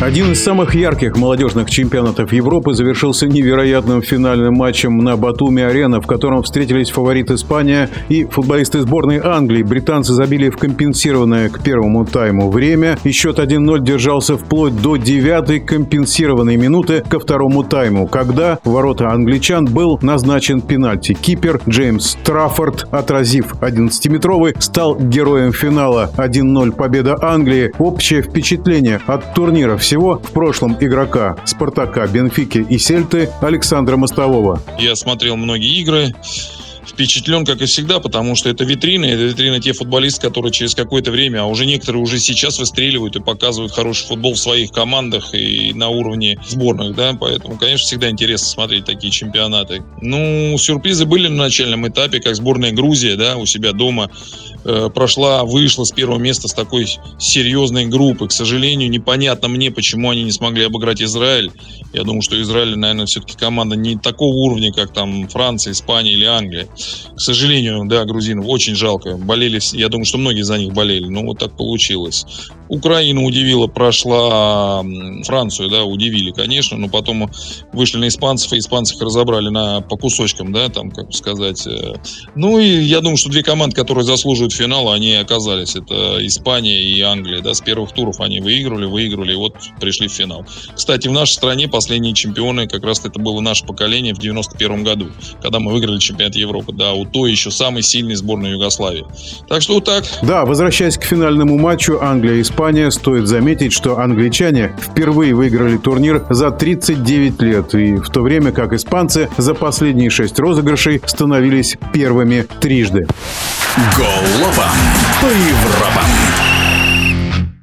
Один из самых ярких молодежных чемпионатов Европы завершился невероятным финальным матчем на Батуми-арена, в котором встретились фаворит Испания и футболисты сборной Англии. Британцы забили в компенсированное к первому тайму время, и счет 1-0 держался вплоть до девятой компенсированной минуты ко второму тайму, когда в ворота англичан был назначен пенальти. Кипер Джеймс Траффорд, отразив 11-метровый, стал героем финала. 1-0 победа Англии. Общее впечатление от турнира всего в прошлом игрока Спартака, Бенфики и Сельты Александра Мостового. Я смотрел многие игры, впечатлен, как и всегда, потому что это витрина, это витрина те футболисты, которые через какое-то время, а уже некоторые уже сейчас выстреливают и показывают хороший футбол в своих командах и на уровне сборных, да, поэтому, конечно, всегда интересно смотреть такие чемпионаты. Ну, сюрпризы были на начальном этапе, как сборная Грузия, да, у себя дома прошла, вышла с первого места с такой серьезной группы. К сожалению, непонятно мне, почему они не смогли обыграть Израиль. Я думаю, что Израиль, наверное, все-таки команда не такого уровня, как там Франция, Испания или Англия. К сожалению, да, грузинов очень жалко. Болели, я думаю, что многие за них болели, но вот так получилось. Украина удивила, прошла Францию, да, удивили, конечно, но потом вышли на испанцев, и испанцев их разобрали на, по кусочкам, да, там, как сказать. Э. Ну и я думаю, что две команды, которые заслуживают финала, они оказались. Это Испания и Англия, да, с первых туров они выигрывали, выигрывали, и вот пришли в финал. Кстати, в нашей стране последние чемпионы, как раз это было наше поколение в 91 году, когда мы выиграли чемпионат Европы, да, у той еще самой сильной сборной Югославии. Так что вот так. Да, возвращаясь к финальному матчу Англия-Испания, Испания, стоит заметить, что англичане впервые выиграли турнир за 39 лет, и в то время как испанцы за последние шесть розыгрышей становились первыми трижды. Европа по Европам.